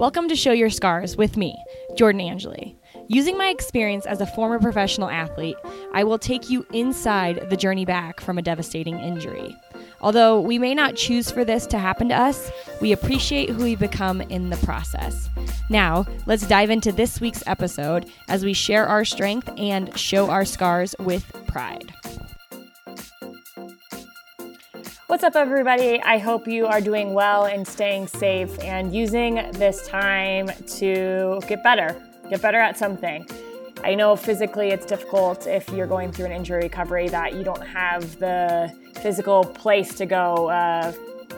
Welcome to Show Your Scars with me, Jordan Angeli. Using my experience as a former professional athlete, I will take you inside the journey back from a devastating injury. Although we may not choose for this to happen to us, we appreciate who we become in the process. Now, let's dive into this week's episode as we share our strength and show our scars with pride. What's up, everybody? I hope you are doing well and staying safe and using this time to get better, get better at something. I know physically it's difficult if you're going through an injury recovery that you don't have the physical place to go, uh,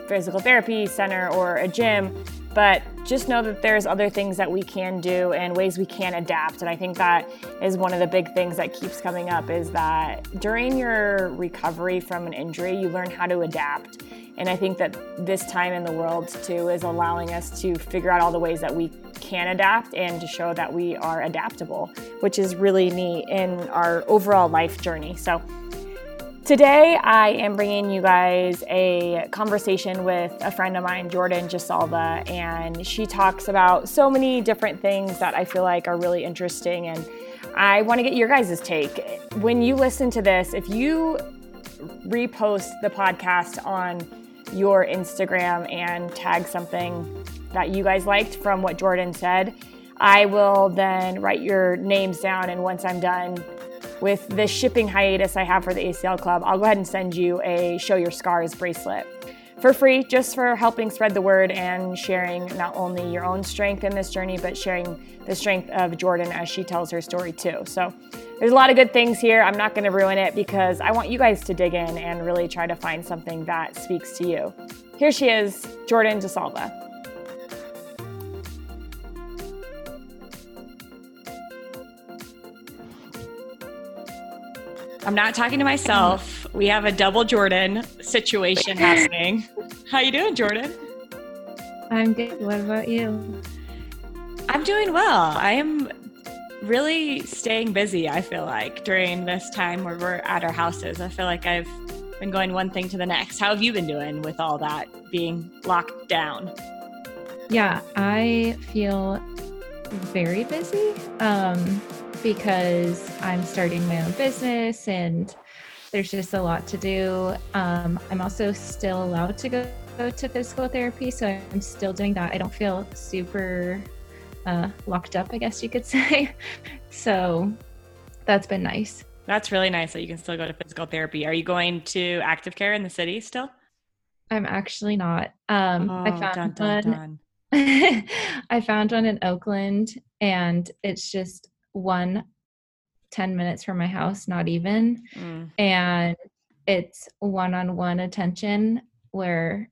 physical therapy center or a gym, but just know that there's other things that we can do and ways we can adapt. And I think that is one of the big things that keeps coming up is that during your recovery from an injury, you learn how to adapt. And I think that this time in the world too is allowing us to figure out all the ways that we can adapt and to show that we are adaptable, which is really neat in our overall life journey. So Today, I am bringing you guys a conversation with a friend of mine, Jordan Gisalva, and she talks about so many different things that I feel like are really interesting. And I want to get your guys' take. When you listen to this, if you repost the podcast on your Instagram and tag something that you guys liked from what Jordan said, I will then write your names down. And once I'm done, with the shipping hiatus I have for the ACL Club, I'll go ahead and send you a Show Your Scars bracelet for free, just for helping spread the word and sharing not only your own strength in this journey, but sharing the strength of Jordan as she tells her story too. So there's a lot of good things here. I'm not going to ruin it because I want you guys to dig in and really try to find something that speaks to you. Here she is, Jordan Gisalva. I'm not talking to myself. We have a double Jordan situation happening. How you doing, Jordan? I'm good. What about you? I'm doing well. I am really staying busy, I feel like, during this time where we're at our houses. I feel like I've been going one thing to the next. How have you been doing with all that being locked down? Yeah, I feel very busy. Um, because I'm starting my own business and there's just a lot to do. Um, I'm also still allowed to go, go, to physical therapy, so I'm still doing that. I don't feel super uh, locked up, I guess you could say. so that's been nice. That's really nice that you can still go to physical therapy. Are you going to active care in the city still? I'm actually not. Um, oh, I found dun, dun, one. Dun. I found one in Oakland, and it's just one 10 minutes from my house, not even. Mm. And it's one on one attention where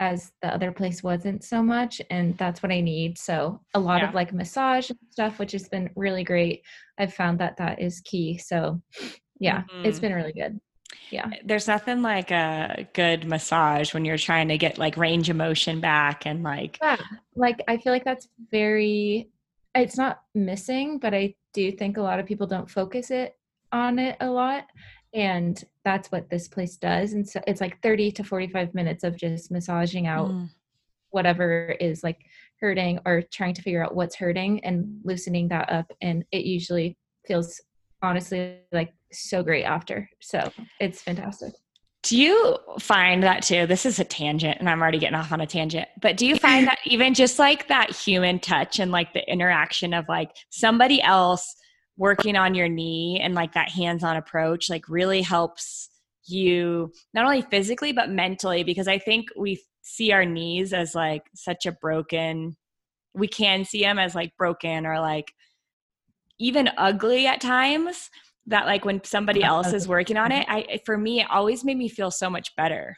as the other place wasn't so much and that's what i need so a lot yeah. of like massage and stuff which has been really great i've found that that is key so yeah mm-hmm. it's been really good yeah there's nothing like a good massage when you're trying to get like range of motion back and like yeah like i feel like that's very it's not missing, but I do think a lot of people don't focus it on it a lot. And that's what this place does. And so it's like 30 to 45 minutes of just massaging out mm. whatever is like hurting or trying to figure out what's hurting and loosening that up. And it usually feels honestly like so great after. So it's fantastic. Do you find that too? This is a tangent and I'm already getting off on a tangent, but do you find that even just like that human touch and like the interaction of like somebody else working on your knee and like that hands on approach like really helps you not only physically but mentally? Because I think we see our knees as like such a broken, we can see them as like broken or like even ugly at times that like when somebody else is working on it i for me it always made me feel so much better.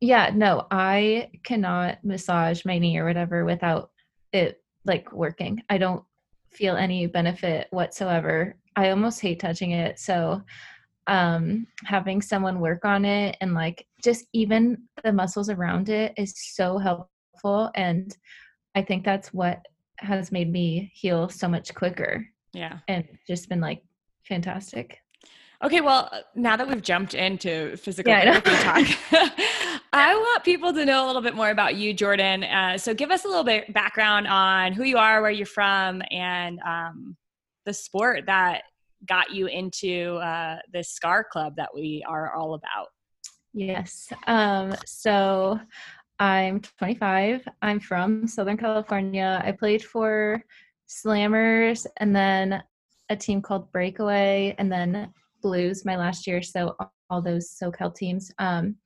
Yeah no i cannot massage my knee or whatever without it like working. I don't feel any benefit whatsoever. I almost hate touching it so um having someone work on it and like just even the muscles around it is so helpful and i think that's what has made me heal so much quicker yeah. and just been like fantastic. Okay, well, now that we've jumped into physical yeah, therapy talk, I want people to know a little bit more about you, Jordan. Uh, so give us a little bit background on who you are, where you're from, and um, the sport that got you into uh, this SCAR club that we are all about. Yes. Um, so I'm 25. I'm from Southern California. I played for Slammers and then a team called Breakaway and then Blues my last year. So all those SoCal teams. Um,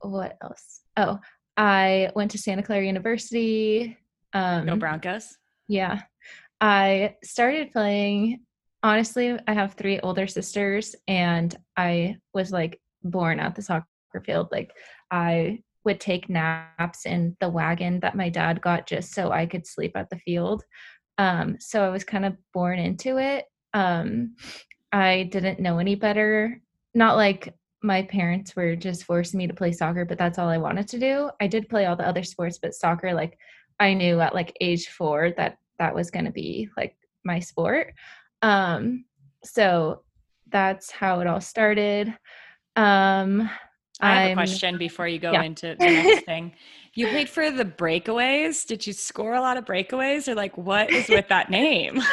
what else? Oh, I went to Santa Clara University. Um, no Broncos. Yeah. I started playing. Honestly, I have three older sisters, and I was like born at the soccer field. Like, I would take naps in the wagon that my dad got just so I could sleep at the field. Um, so I was kind of born into it. Um, I didn't know any better. Not like my parents were just forcing me to play soccer, but that's all I wanted to do. I did play all the other sports, but soccer, like I knew at like age four that that was going to be like my sport. Um, so that's how it all started. Um, I have I'm, a question before you go yeah. into the next thing. You played for the breakaways. Did you score a lot of breakaways or like what is with that name?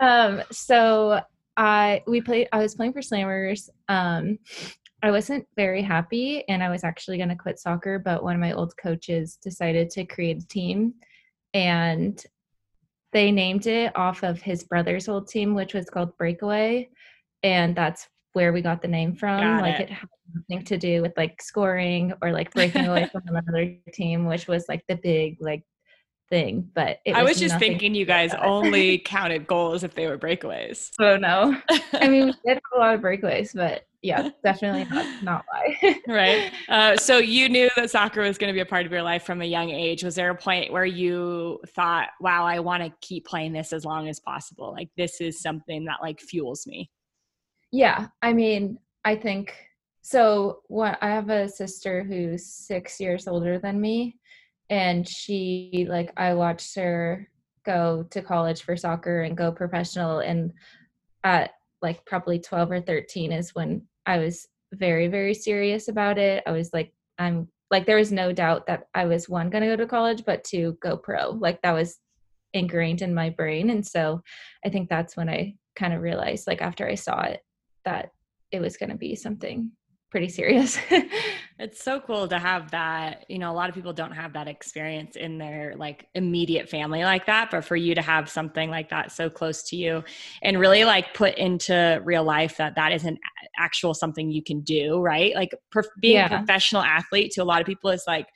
Um, so I we played I was playing for Slammers. Um I wasn't very happy and I was actually going to quit soccer, but one of my old coaches decided to create a team and they named it off of his brother's old team, which was called Breakaway. And that's where we got the name from. Got like it. it had nothing to do with like scoring or like breaking away from another team, which was like the big like thing. But was I was just thinking you guys only counted goals if they were breakaways. So no. I mean we did have a lot of breakaways, but yeah, definitely not, not why. right. Uh, so you knew that soccer was going to be a part of your life from a young age. Was there a point where you thought, wow, I want to keep playing this as long as possible? Like this is something that like fuels me. Yeah. I mean, I think so. What I have a sister who's six years older than me, and she, like, I watched her go to college for soccer and go professional. And at like probably 12 or 13 is when I was very, very serious about it. I was like, I'm like, there was no doubt that I was one, going to go to college, but two, go pro. Like, that was ingrained in my brain. And so I think that's when I kind of realized, like, after I saw it, that it was going to be something pretty serious. it's so cool to have that. You know, a lot of people don't have that experience in their like immediate family like that, but for you to have something like that so close to you and really like put into real life that that is an actual something you can do, right? Like per- being yeah. a professional athlete to a lot of people is like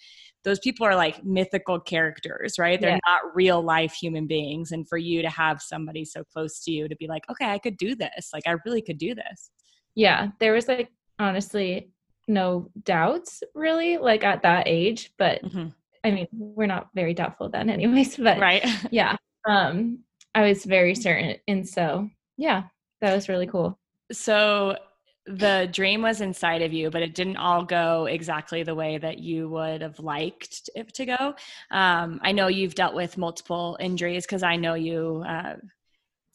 those people are like mythical characters, right? They're yeah. not real life human beings. And for you to have somebody so close to you to be like, okay, I could do this. Like, I really could do this. Yeah. There was like honestly no doubts really like at that age but mm-hmm. i mean we're not very doubtful then anyways but right yeah um i was very certain and so yeah that was really cool so the dream was inside of you but it didn't all go exactly the way that you would have liked it to go um, i know you've dealt with multiple injuries because i know you uh,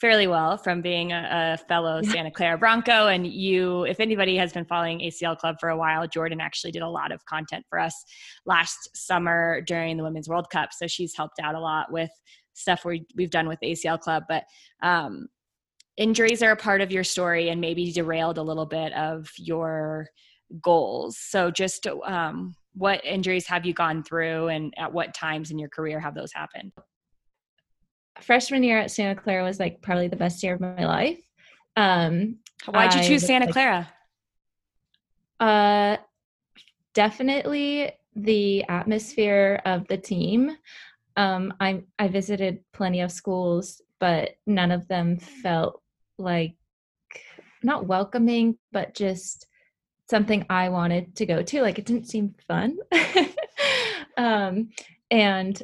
fairly well from being a, a, fellow Santa Clara Bronco. And you, if anybody has been following ACL Club for a while, Jordan actually did a lot of content for us last summer during the Women's World Cup. So she's helped out a lot with stuff we, we've done with ACL Club. But um, injuries are a part of your story and maybe derailed a little bit of your goals. So just um, what injuries have you gone through and at what times in your career have those happened? freshman year at Santa Clara was like probably the best year of my life. Um, Why'd you choose Santa like, Clara? Uh, definitely the atmosphere of the team. Um, I I visited plenty of schools, but none of them felt like not welcoming, but just something I wanted to go to. Like it didn't seem fun. um, and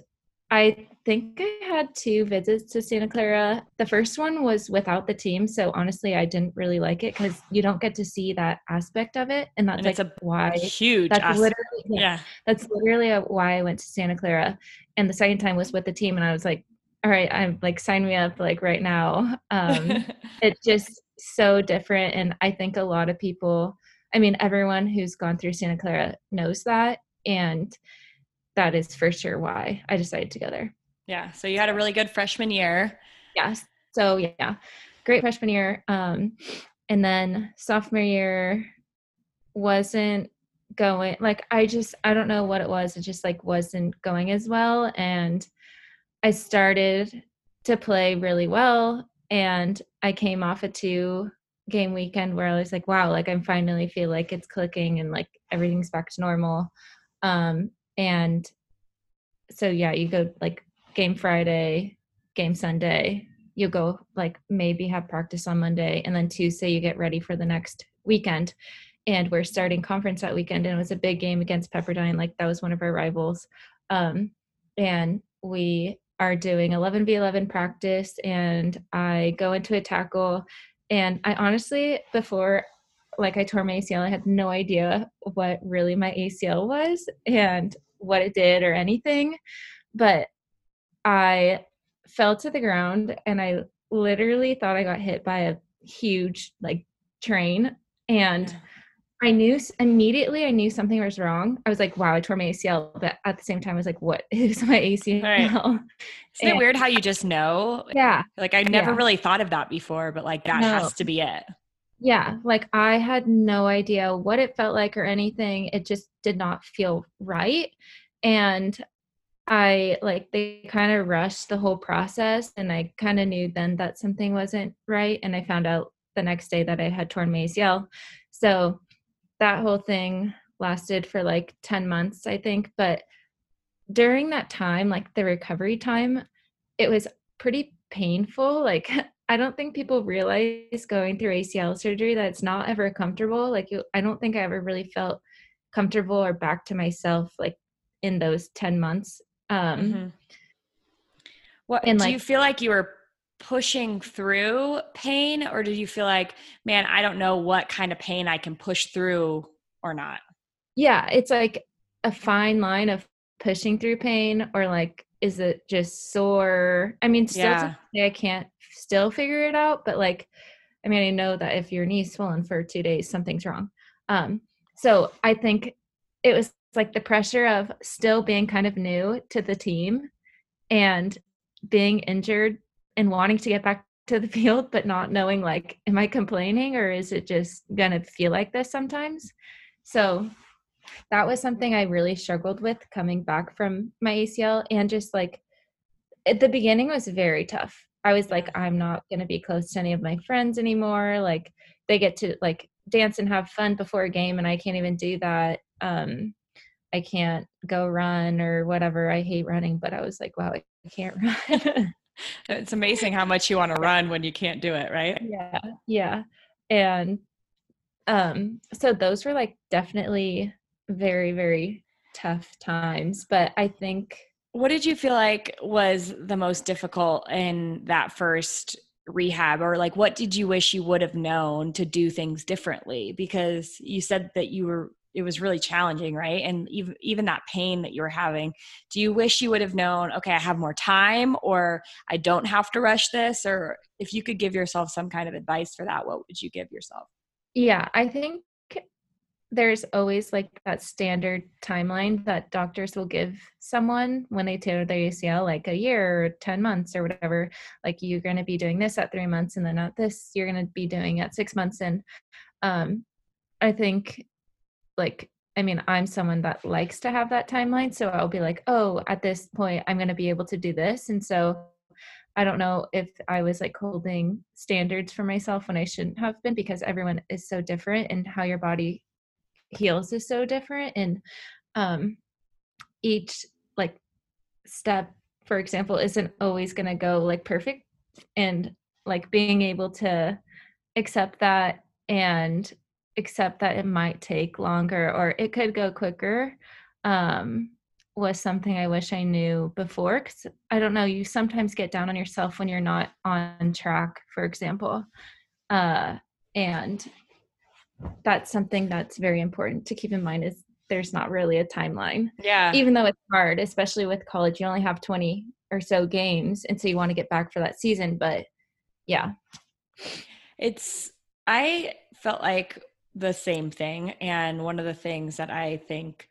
I think I had two visits to Santa Clara. The first one was without the team, so honestly, I didn't really like it because you don't get to see that aspect of it, and that's and like a why huge. That's aspect. literally yeah, yeah, That's literally why I went to Santa Clara, and the second time was with the team, and I was like, all right, I'm like sign me up like right now. Um, it's just so different, and I think a lot of people. I mean, everyone who's gone through Santa Clara knows that And that is for sure why I decided to go there. Yeah. So you had a really good freshman year. Yes. So yeah, great freshman year. Um, and then sophomore year wasn't going like I just I don't know what it was. It just like wasn't going as well. And I started to play really well and I came off a two game weekend where I was like, wow, like I'm finally feel like it's clicking and like everything's back to normal. Um and so yeah, you go like game Friday, game Sunday, you go like maybe have practice on Monday and then Tuesday you get ready for the next weekend. And we're starting conference that weekend and it was a big game against Pepperdine. Like that was one of our rivals. Um, and we are doing 11v11 practice and I go into a tackle and I honestly before like I tore my ACL I had no idea what really my ACL was and what it did or anything but I fell to the ground and I literally thought I got hit by a huge like train and. I knew immediately I knew something was wrong. I was like, wow, I tore my ACL. But at the same time, I was like, what is my ACL? Right. Isn't and, it weird how you just know? Yeah. Like I never yeah. really thought of that before, but like that no. has to be it. Yeah. Like I had no idea what it felt like or anything. It just did not feel right. And I like they kind of rushed the whole process and I kind of knew then that something wasn't right. And I found out the next day that I had torn my ACL. So that whole thing lasted for like 10 months, I think. But during that time, like the recovery time, it was pretty painful. Like, I don't think people realize going through ACL surgery that it's not ever comfortable. Like, you, I don't think I ever really felt comfortable or back to myself like in those 10 months. Um, mm-hmm. What and, do like, you feel like you were pushing through pain or did you feel like man i don't know what kind of pain i can push through or not? Yeah it's like a fine line of pushing through pain or like is it just sore? I mean still yeah. i can't still figure it out but like i mean i know that if your knee's swollen for two days something's wrong. Um so i think it was like the pressure of still being kind of new to the team and being injured and wanting to get back to the field but not knowing like am i complaining or is it just gonna feel like this sometimes? So that was something i really struggled with coming back from my acl and just like at the beginning was very tough. I was like i'm not gonna be close to any of my friends anymore like they get to like dance and have fun before a game and i can't even do that um i can't go run or whatever i hate running but i was like wow i can't run it's amazing how much you want to run when you can't do it, right? Yeah. Yeah. And um so those were like definitely very very tough times, but I think what did you feel like was the most difficult in that first rehab or like what did you wish you would have known to do things differently because you said that you were it was really challenging right and even even that pain that you were having do you wish you would have known okay i have more time or i don't have to rush this or if you could give yourself some kind of advice for that what would you give yourself yeah i think there's always like that standard timeline that doctors will give someone when they tear their ACL, like a year or 10 months or whatever. Like you're going to be doing this at three months and then at this, you're going to be doing at six months. And um, I think like I mean, I'm someone that likes to have that timeline. So I'll be like, oh, at this point, I'm going to be able to do this. And so I don't know if I was like holding standards for myself when I shouldn't have been because everyone is so different and how your body heals is so different. And um, each like step, for example, isn't always going to go like perfect. And like being able to accept that and accept that it might take longer or it could go quicker um, was something I wish I knew before. Because I don't know, you sometimes get down on yourself when you're not on track, for example. Uh, and that's something that's very important to keep in mind is there's not really a timeline. Yeah. Even though it's hard, especially with college, you only have 20 or so games. And so you want to get back for that season. But yeah. It's, I felt like the same thing. And one of the things that I think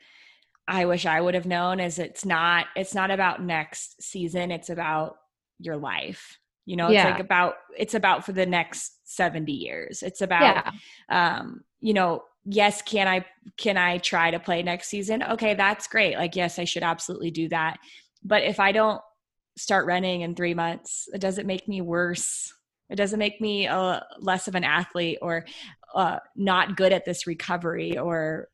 I wish I would have known is it's not it's not about next season, it's about your life. You know, it's Yeah. like about it's about for the next 70 years. It's about yeah um, you know, yes, can I can I try to play next season? Okay, that's great. Like yes, I should absolutely do that. But if I don't start running in 3 months, it doesn't make me worse. It doesn't make me uh, less of an athlete or uh, not good at this recovery or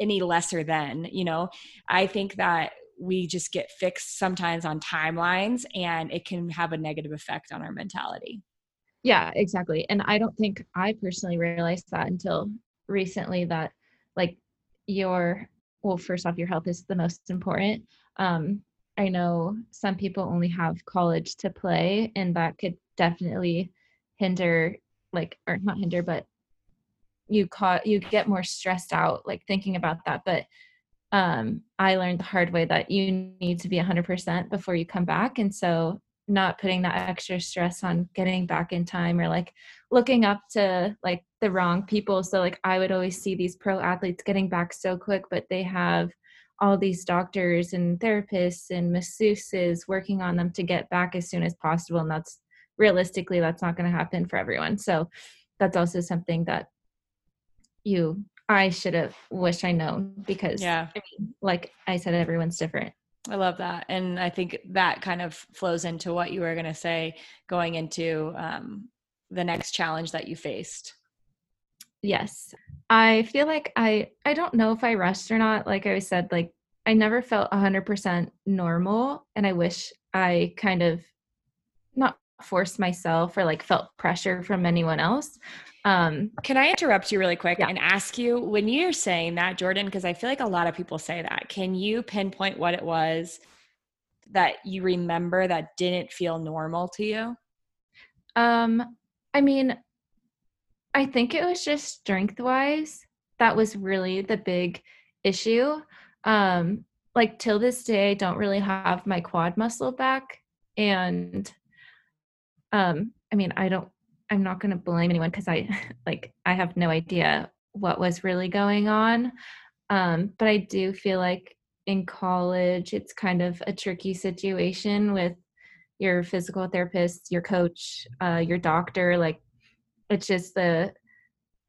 any lesser than, you know. I think that we just get fixed sometimes on timelines and it can have a negative effect on our mentality. Yeah, exactly. And I don't think I personally realized that until recently that like your well, first off, your health is the most important. Um, I know some people only have college to play, and that could definitely hinder, like, or not hinder, but you caught you get more stressed out, like thinking about that. But um, I learned the hard way that you need to be 100% before you come back, and so not putting that extra stress on getting back in time or like looking up to like the wrong people so like i would always see these pro athletes getting back so quick but they have all these doctors and therapists and masseuses working on them to get back as soon as possible and that's realistically that's not going to happen for everyone so that's also something that you i should have wished i known because Yeah. I mean, like i said everyone's different I love that. And I think that kind of flows into what you were going to say going into um, the next challenge that you faced. Yes. I feel like I I don't know if I rushed or not. Like I said, like I never felt 100% normal and I wish I kind of forced myself or like felt pressure from anyone else. Um Can I interrupt you really quick Yeah. and ask you when you're saying that, Jordan? Because I feel like a lot of people say that. Can you pinpoint what it was that you remember that didn't feel normal to you? um I mean I think it was just strength wise that was really the big issue. Um like till this day I don't really have my quad muscle back and um i mean i don't i'm not going to blame anyone because i like i have no idea what was really going on. Um but i do feel like in college it's kind of a tricky situation with your physical therapist your coach uh your doctor like it's just the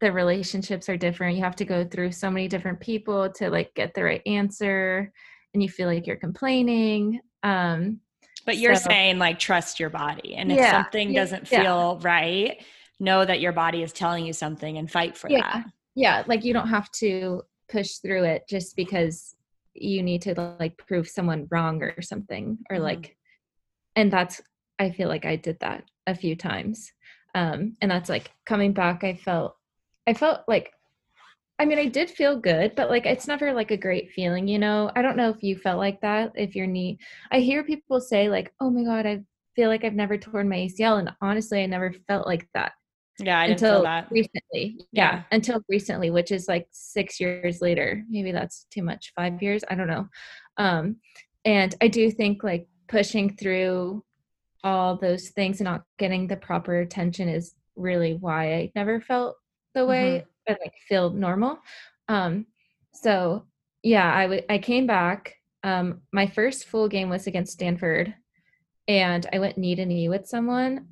the relationships are different. You have to go through so many different people to like get the right answer and you feel like you're complaining. Um But you're So- saying like trust your body. And if Yeah, something doesn't yeah. feel right, know that your body is telling you something and fight for Yeah. that. yeah like you don't have to push through it just because you need to like prove someone wrong or something or Mhm. like and that's i feel like i did that a few times um and that's like coming back i felt i felt like i mean i did feel good but like it's never like a great feeling you know i don't know if you felt like that if your knee i hear people say like oh my god i feel like i've never torn my acl and honestly i never felt like that Yeah, I until that. recently. Yeah. Yeah. until recently, which is like six years later. Maybe that's too much. Five years, I don't know. Um, and I do think like pushing through all those things and not getting the proper attention is really why I never felt the way I like feel normal. Um, so yeah, I w- I came back. Um, my first full game was against Stanford, and I went knee to knee with someone,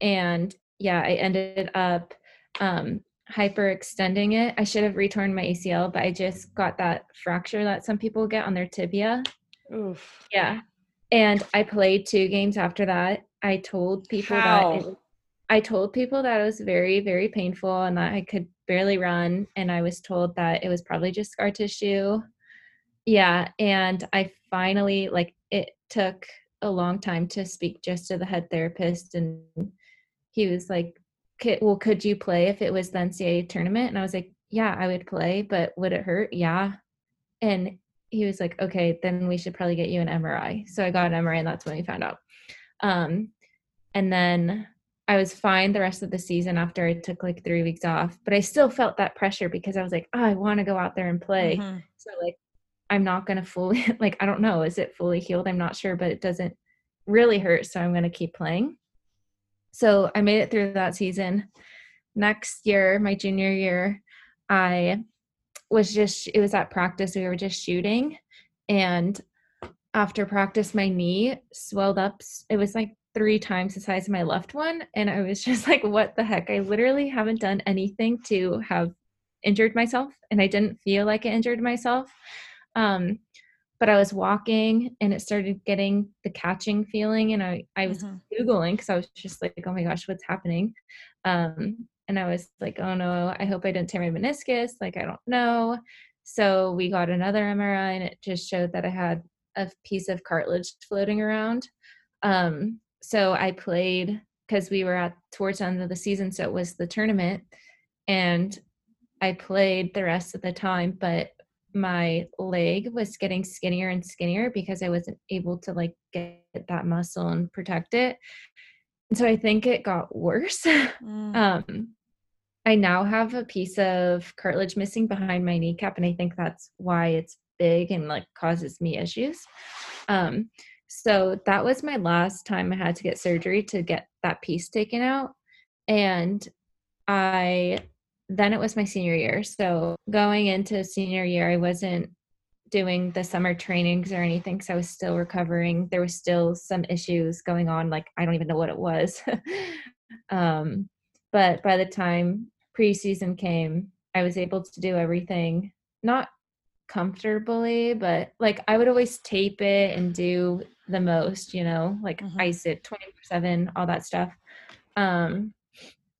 and yeah, I ended up um, hyperextending it. I should have retorn my ACL, but I just got that fracture that some people get on their tibia. Oof. Yeah. And I played two games after that. I told people that How? it, I told people that it was very, very painful and that I could barely run. And I was told that it was probably just scar tissue. Yeah. And I finally, like, it took a long time to speak just to the head therapist. And he was like, "Ki- Well, could you play if it was the NCAA tournament? And I was like, Yeah, I would play, but would it hurt? Yeah. And he was like, okay, then we should probably get you an MRI. So I got an MRI, and that's when we found out. Um, and then I was fine the rest of the season after I took like three weeks off, but I still felt that pressure because I was like, oh, I want to go out there and play. Mhm. So like, I'm not gonna fully like I don't know, is it fully healed? I'm not sure, but it doesn't really hurt, so I'm gonna keep playing. So I made it through that season. Next year, my junior year, I was just it was at practice we were just shooting and after practice my knee swelled up it was like three times the size of my left one and i was just like what the heck? I literally haven't done anything to have injured myself and i didn't feel like i injured myself um, but i was walking and it started getting the catching feeling and i, I was mm-hmm. googling because i was just like oh my gosh what's happening? Um, and i was like oh no i hope i didn't tear my meniscus like i don't know. So we got another mri and it just showed that i had a piece of cartilage floating around um, so I played because we were at towards the end of the season, so it was the tournament, and I played the rest of the time, but my leg was getting skinnier and skinnier because I wasn't able to like get that muscle and protect it. And so I think it got worse. Mm. um, I now have a piece of cartilage missing behind my kneecap, and I think that's why it's big and like causes me issues. Um, so that was my last time I had to get surgery to get that piece taken out. And I then it was my senior year. So going into senior year, I wasn't doing the summer trainings or anything because I was still recovering. There was still some issues going on. Like I don't even know what it was. um, but by the time preseason came, I was able to do everything. Not comfortably, but like I would always tape it and do the most, you know, like mm-hmm. ice it 24 7, all that stuff. Um,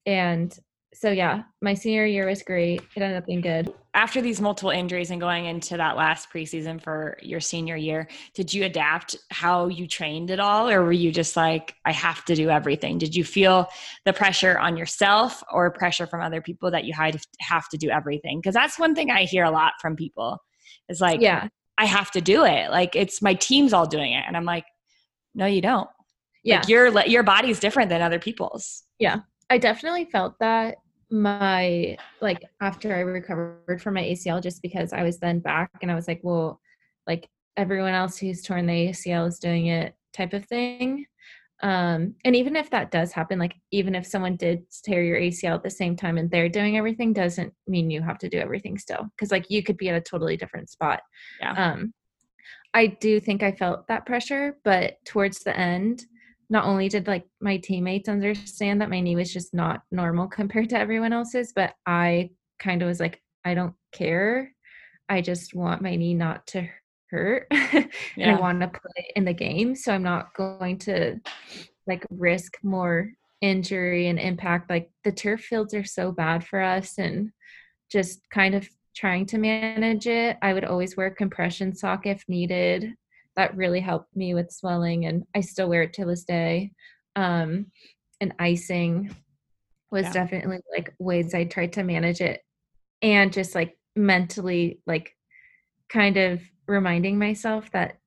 and so, yeah, my senior year was great. It ended up being good. After these multiple injuries and going into that last preseason for your senior year, did you adapt how you trained at all? Or were you just like, I have to do everything? Did you feel the pressure on yourself or pressure from other people that you had have to do everything? Because that's one thing I hear a lot from people is like, yeah, I have to do it. Like it's my team's all doing it. And I'm like, no, you don't. Yeah. Like your, your body's different than other people's. Yeah. I definitely felt that my, like after I recovered from my ACL, just because I was then back and I was like, well, like everyone else who's torn the ACL is doing it type of thing um and even if that does happen like even if someone did tear your acl at the same time and they're doing everything doesn't mean you have to do everything still because like you could be at a totally different spot. Yeah. Um i do think i felt that pressure but towards the end not only did like my teammates understand that my knee was just not normal compared to everyone else's but i kind of was like i don't care. I just want my knee not to hurt and. I want to play in the game. So I'm not going to like risk more injury and impact. Like the turf fields are so bad for us and just kind of trying to manage it. I would always wear compression sock if needed. That really helped me with swelling and I still wear it to this day. Um and icing was yeah. definitely like ways I tried to manage it and just like mentally like kind of reminding myself that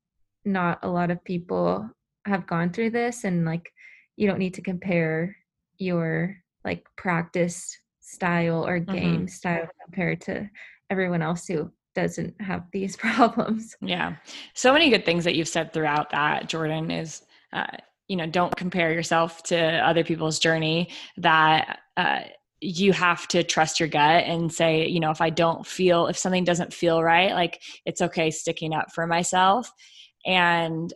not a lot of people have gone through this and like you don't need to compare your like practice style or game mm-hmm. style compared to everyone else who doesn't have these problems. Yeah. So many good things that you've said throughout that, Jordan, is, uh, you know, don't compare yourself to other people's journey, that uh, you have to trust your gut and say, you know, if I don't feel, if something doesn't feel right, like it's okay sticking up for myself and,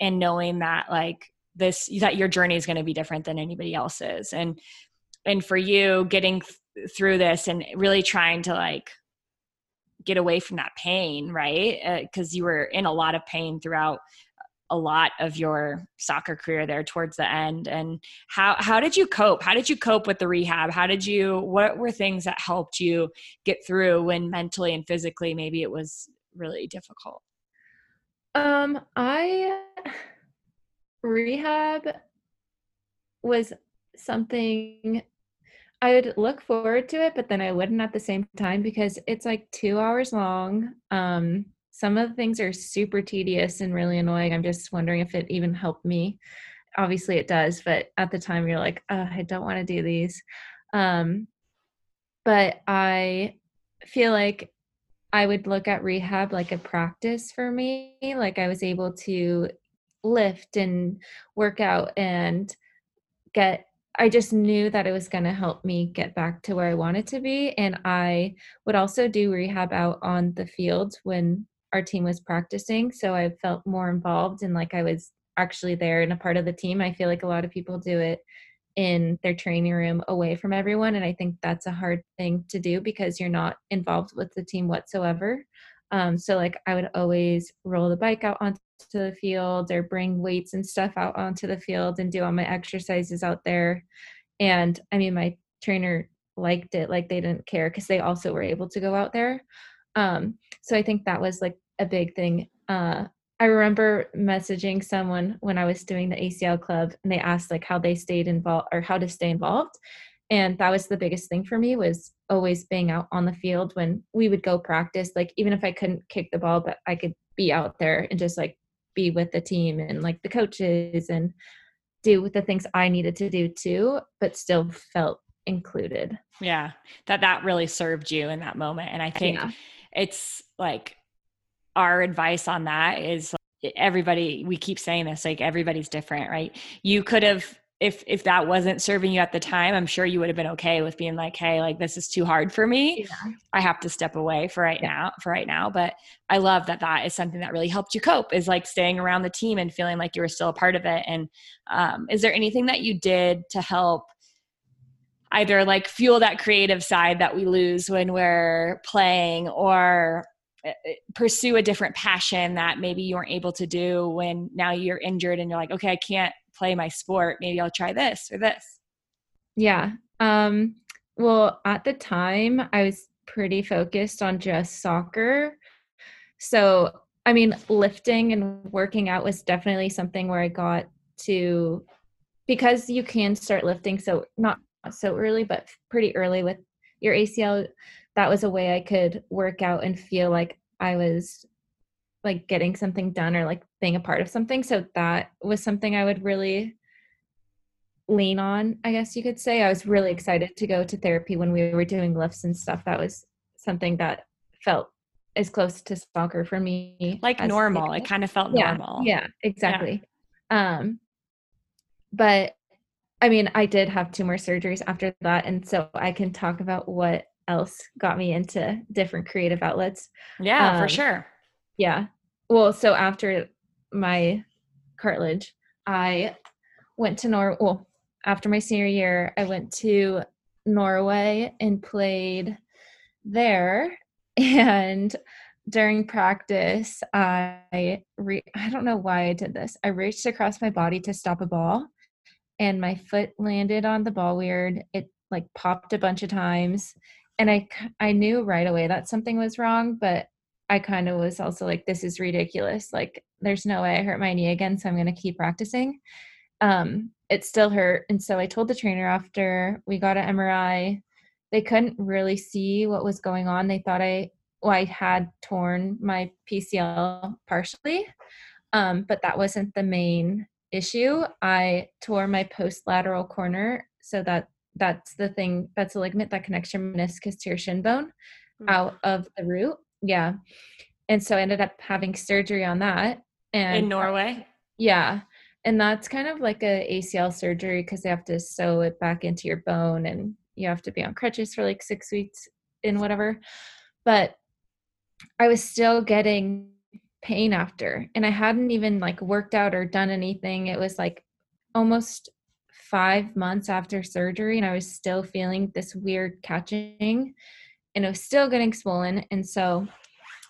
and knowing that like this, that your journey is going to be different than anybody else's. And, and for you getting th- through this and really trying to like get away from that pain, right? Because uh, you were in a lot of pain throughout a lot of your soccer career there towards the end? And how how did you cope? How did you cope with the rehab? How did you what were things that helped you get through when mentally and physically maybe it was really difficult? Um i rehab was something I would look forward to it, but then I wouldn't at the same time because it's like two hours long. Um, some of the things are super tedious and really annoying. I'm just wondering if it even helped me. Obviously, it does, but at the time, you're like, oh, I don't want to do these. Um, but I feel like I would look at rehab like a practice for me. Like I was able to lift and work out and get I just knew that it was going to help me get back to where I wanted to be. And I would also do rehab out on the field when our team was practicing. So I felt more involved and like I was actually there and a part of the team. I feel like a lot of people do it in their training room away from everyone. And I think that's a hard thing to do because you're not involved with the team whatsoever. Um, so like I would always roll the bike out onto the field or bring weights and stuff out onto the field and do all my exercises out there. And I mean, my trainer liked it, like they didn't care because they also were able to go out there. Um, so I think that was like a big thing. Uh, I remember messaging someone when I was doing the ACL club and they asked like how they stayed involved or how to stay involved. And that was the biggest thing for me was always being out on the field when we would go practice. Like even if I couldn't kick the ball, but I could be out there and just like be with the team and like the coaches and do the things I needed to do too, but still felt included. Yeah. That that really served you in that moment. And I think yeah. It's like our advice on that is everybody we keep saying this like everybody's different right you could have if if that wasn't serving you at the time i'm sure you would have been okay with being like hey like this is too hard for me yeah. i have to step away for right yeah. now for right now but i love that that is something that really helped you cope is like staying around the team and feeling like you were still a part of it and um, is there anything that you did to help either like fuel that creative side that we lose when we're playing or Eh, eh, pursue a different passion that maybe you weren't able to do when now you're injured and you're like okay i can't play my sport. Maybe i'll try this or this. Yeah. Um well at the time i was pretty focused on just soccer. So i mean lifting and working out was definitely something where i got to because you can start lifting so not so early but pretty early with your acl that was a way I could work out and feel like I was like getting something done or like being a part of something. So that was something I would really lean on, I guess you could say. I was really excited to go to therapy when we were doing lifts and stuff. That was something that felt as close to soccer for me. Like normal. It kind of felt yeah, normal. Yeah, exactly. Yeah. Um but I mean, I did have two more surgeries after that and so I can talk about what else got me into different creative outlets. Yeah, um, for sure. Yeah. Well, so after my cartilage, I went to Nor. Well, after my senior year, I went to Norway and played there. And during practice, I re- I don't know why I did this. I reached across my body to stop a ball, and my foot landed on the ball weird. It like popped a bunch of times and I I knew right away that something was wrong, but I kind of was also like, this is ridiculous. Like, there's no way I hurt my knee again, so I'm going to keep practicing. Um, it still hurt, and so I told the trainer after we got an MRI. They couldn't really see what was going on. They thought I well, I had torn my PCL partially, um, but that wasn't the main issue. I tore my post lateral corner, so that that's the thing that's a ligament that connects your meniscus to your shin bone mm-hmm. out of the root yeah and so i ended up having surgery on that and in norway yeah and that's kind of like a acl surgery because they have to sew it back into your bone and you have to be on crutches for like six weeks and whatever but i was still getting pain after and i hadn't even like worked out or done anything it was like almost five months after surgery and I was still feeling this weird catching and it was still getting swollen. And so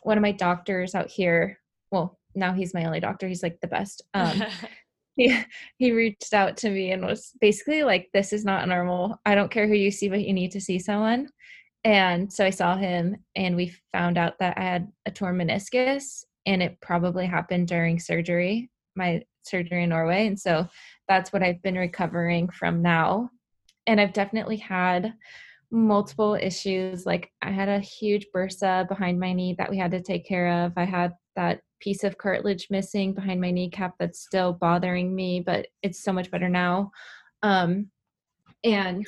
one of my doctors out here, well, now he's my only doctor, he's like the best. Um, he, he reached out to me and was basically like, This is not normal. I don't care who you see, but you need to see someone. And so I saw him and we found out that I had a torn meniscus and it probably happened during surgery, my surgery in Norway. And so that's what I've been recovering from now. And I've definitely had multiple issues. Like I had a huge bursa behind my knee that we had to take care of. I had that piece of cartilage missing behind my kneecap that's still bothering me, but it's so much better now. Um, and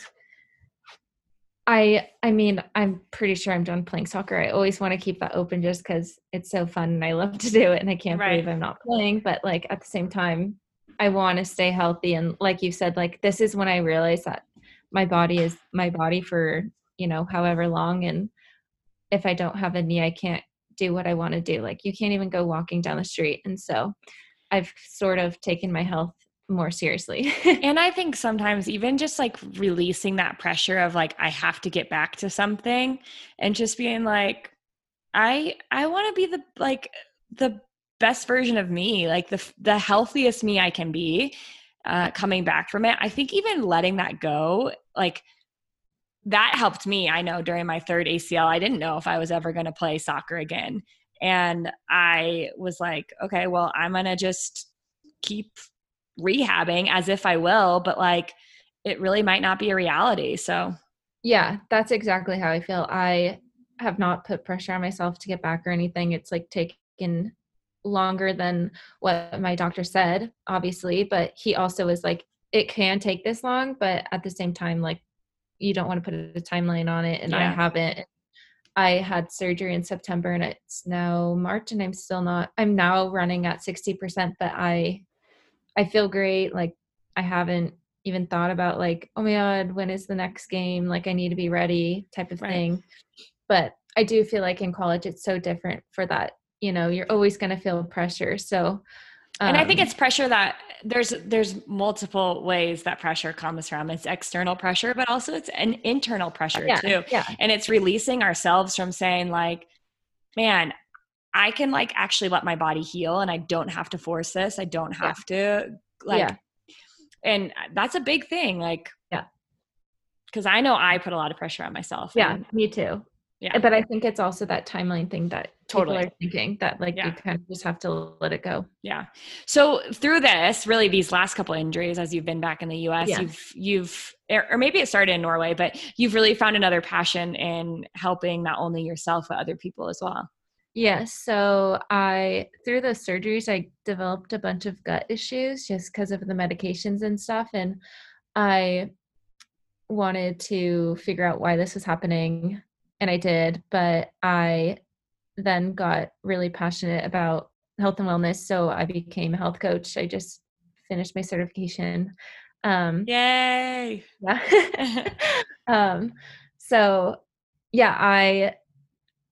I I mean, I'm pretty sure I'm done playing soccer. I always want to keep that open just because it's so fun and I love to do it and I can't right. believe I'm not playing. But like at the same time, I want to stay healthy. And like you said, like this is when I realized that my body is my body for, you know, however long. And if I don't have a knee, I can't do what I want to do. Like you can't even go walking down the street. And so I've sort of taken my health more seriously. and I think sometimes even just like releasing that pressure of like I have to get back to something and just being like I I want to be the like the best version of me, like the the healthiest me I can be uh coming back from it. I think even letting that go like that helped me. I know during my third ACL, I didn't know if I was ever going to play soccer again. And I was like, okay, well, I'm going to just keep rehabbing as if I will, but like it really might not be a reality. So, yeah, that's exactly how I feel. I have not put pressure on myself to get back or anything. It's like taken longer than what my doctor said, obviously, but he also was like, it can take this long, but at the same time, like, you don't want to put a timeline on it. And yeah. I haven't. I had surgery in September and it's now March and I'm still not I'm now running at 60%, but I I feel great. Like I haven't even thought about like, oh my god, when is the next game? Like I need to be ready type of right. thing. But I do feel like in college it's so different for that. You know, you're always going to feel pressure. So um, and I think um, it's pressure that there's there's multiple ways that pressure comes from. It's external pressure, but also it's an internal pressure yeah, too. Yeah. And it's releasing ourselves from saying like, man, I can like actually let my body heal and I don't have to force this. I don't have yeah. to like yeah. and that's a big thing. Like yeah. Cause I know I put a lot of pressure on myself. Yeah, me too. Yeah. But I think it's also that timeline thing that totally. people are thinking that like yeah. you kind of just have to let it go. Yeah. So through this, really these last couple injuries as you've been back in the US, yeah. you've you've or maybe it started in Norway, but you've really found another passion in helping not only yourself but other people as well. Yes. So I, through the surgeries, I developed a bunch of gut issues just because of the medications and stuff. And I wanted to figure out why this was happening. And I did. But I then got really passionate about health and wellness. So I became a health coach. I just finished my certification. Um, Yay. Yeah. um, so yeah, I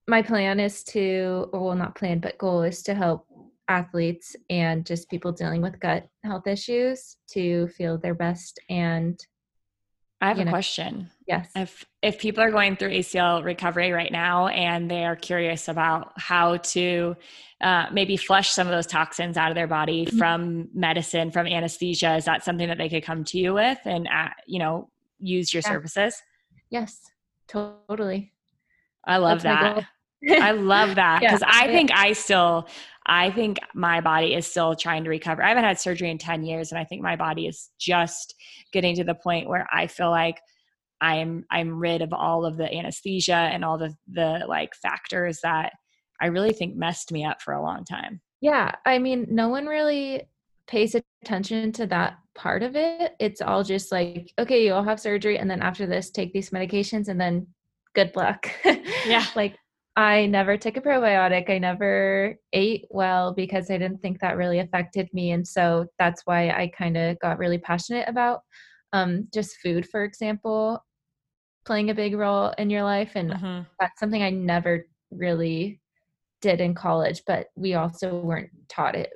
my plan is to, or well, not plan, but goal is to help athletes and just people dealing with gut health issues to feel their best and I have a know. question. Yes. If if people are going through ACL recovery right now and they are curious about how to uh, maybe flush some of those toxins out of their body mm-hmm. from medicine, from anesthesia, is that something that they could come to you with and uh, you know use your yeah. services? Yes, totally. I love That's that. I love that because yeah. I think I still, I think my body is still trying to recover. I haven't had surgery in 10 years and I think my body is just getting to the point where I feel like I'm, I'm rid of all of the anesthesia and all the, the like factors that I really think messed me up for a long time. Yeah. I mean, no one really pays attention to that part of it. It's all just like, okay, you'll have surgery. And then after this, take these medications and then good luck. Yeah. like I never took a probiotic. I never ate well because I didn't think that really affected me. And so that's why I kind of got really passionate about um, just food, for example, playing a big role in your life. And mm-hmm. that's something I never really did in college, but we also weren't taught it.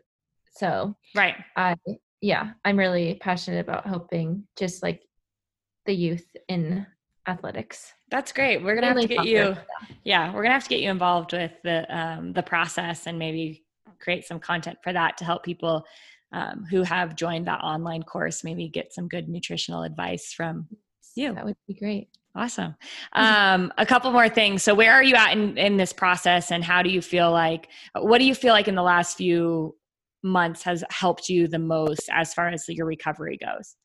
So, right. I, yeah, I'm really passionate about helping just like the youth in athletics. That's great. We're gonna have to get you. Yeah, we're gonna have to get you involved with the um, the process and maybe create some content for that to help people um, who have joined that online course. Maybe get some good nutritional advice from you. That would be great. Awesome. Um, a couple more things. So, where are you at in, in this process, and how do you feel like? What do you feel like in the last few months has helped you the most as far as your recovery goes?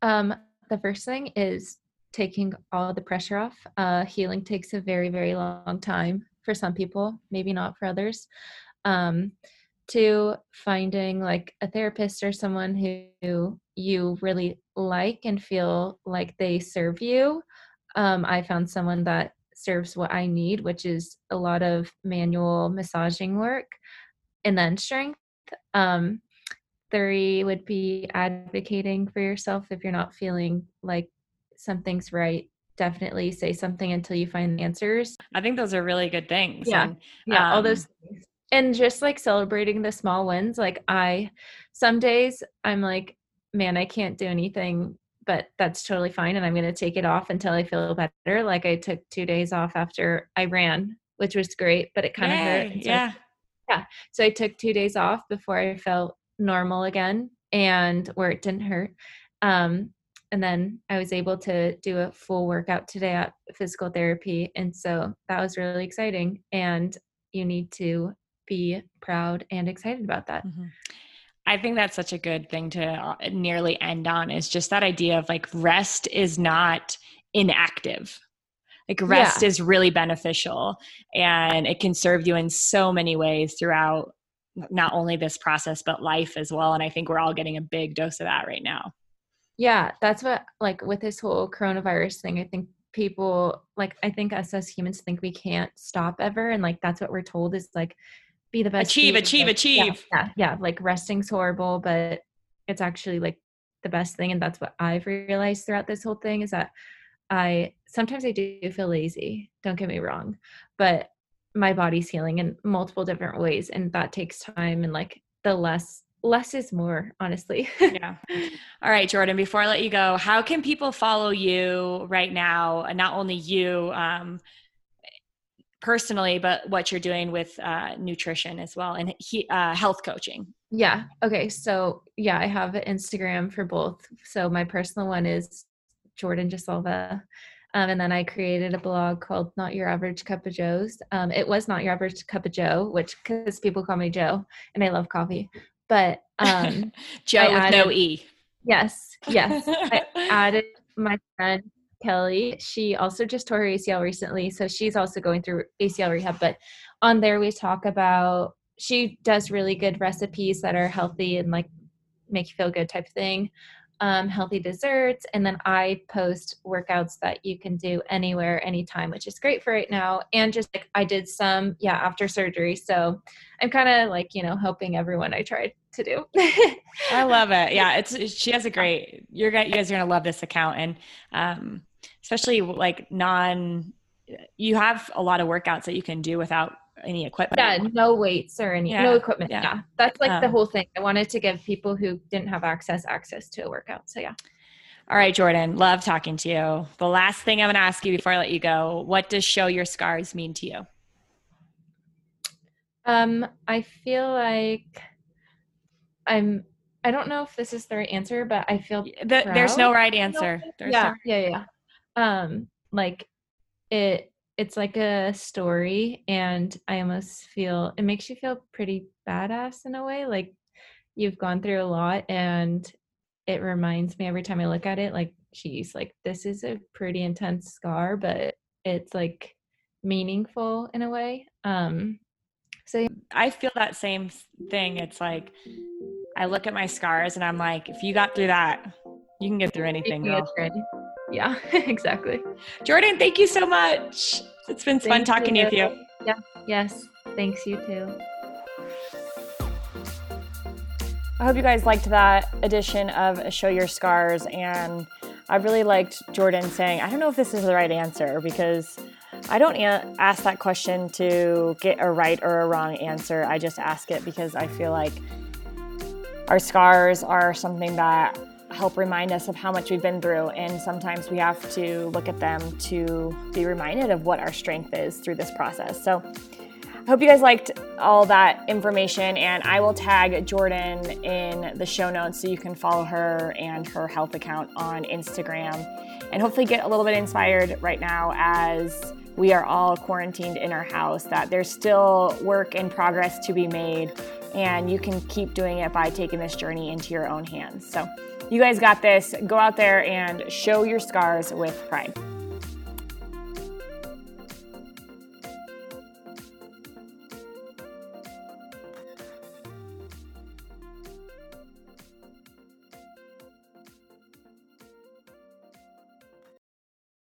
Um, the first thing is taking all the pressure off. Uh, healing takes a very, very long time for some people, maybe not for others. Um, to finding like a therapist or someone who you really like and feel like they serve you. Um, I found someone that serves what I need, which is a lot of manual massaging work and then strength. Um, three would be advocating for yourself if you're not feeling like something's right definitely say something until you find the answers i think those are really good things yeah and, yeah all um, those things and just like celebrating the small wins like i some days i'm like man i can't do anything but that's totally fine and i'm going to take it off until i feel better like i took two days off after i ran which was great but it kind of hurt so yeah yeah. So I took two days off before I felt normal again and where it didn't hurt. Um, and then I was able to do a full workout today at physical therapy. And so that was really exciting. And you need to be proud and excited about that. Mhm. I think that's such a good thing to uh, nearly end on is just that idea of like rest is not inactive. Like rest is really beneficial and it can serve you in so many ways throughout not only this process but life as well and I think we're all getting a big dose of that right now. Yeah, that's what like with this whole coronavirus thing, I think people like I think us as humans think we can't stop ever and like that's what we're told is like be the best Achieve, achieve, like, yeah, achieve. Yeah, yeah, like resting's horrible, but it's actually like the best thing and that's what I've realized throughout this whole thing is that I sometimes I do feel lazy, don't get me wrong, but my body's healing in multiple different ways and that takes time and like the less less is more honestly yeah. All right, Jordan, before I let you go, how can people follow you right now? And not only you um, personally, but what you're doing with uh, nutrition as well and he, uh, health coaching. yeah okay so yeah i have an instagram for both so my personal one is jordan jasalva um, and then i created a blog called not your average cup of joe's um, it was not your average cup of joe which because people call me joe and i love coffee but um, Joe I with no E. yes yes I added my friend Kelly. She also just tore her ACL recently, so she's also going through ACL rehab. But on there, we talk about she does really good recipes that are healthy and like make you feel good type of thing. Um, healthy desserts, and then I post workouts that you can do anywhere, anytime, which is great for right now. And just like I did some, yeah, after surgery, so I'm kind of like you know helping everyone I tried to do. I love it. Yeah, it's she has a great. You're you guys are gonna love this account, and um, especially like non. You have a lot of workouts that you can do without any equipment. yeah no weights or any no equipment yeah. yeah, that's like the Um, whole thing i wanted to give people who didn't have access access to a workout so yeah All right, Jordan. Love talking to you. The last thing I'm gonna ask you before I let you go: What does show your scars mean to you? um i feel like i'm i don't know if this is the right answer but i feel The- there's no right answer. There's yeah, no- yeah yeah yeah um like it it's like a story and i almost feel it makes you feel pretty badass in a way like you've gone through a lot and it reminds me every time i look at it like geez like this is a pretty intense scar but it's like meaningful in a way um so I feel that same thing. It's like I look at my scars and I'm like, if you got through that, you can get through anything, yeah, girl. it's good. yeah exactly Jordan, thank you so much. It's been fun Thank talking with you. Yeah. Yes thanks you too I hope you guys liked that edition of Show Your Scars. And I really liked Jordan saying, I don't know if this is the right answer because I don't a- ask that question to get a right or a wrong answer. I just ask it because I feel like our scars are something that help remind us of how much we've been through. And sometimes we have to look at them to be reminded of what our strength is through this process. So, I hope you guys liked all that information, and I will tag Jordan in the show notes so you can follow her and her health account on Instagram and hopefully get a little bit inspired right now as we are all quarantined in our house. That there's still work in progress to be made, and you can keep doing it by taking this journey into your own hands. So, you guys got this. Go out there and show your scars with pride.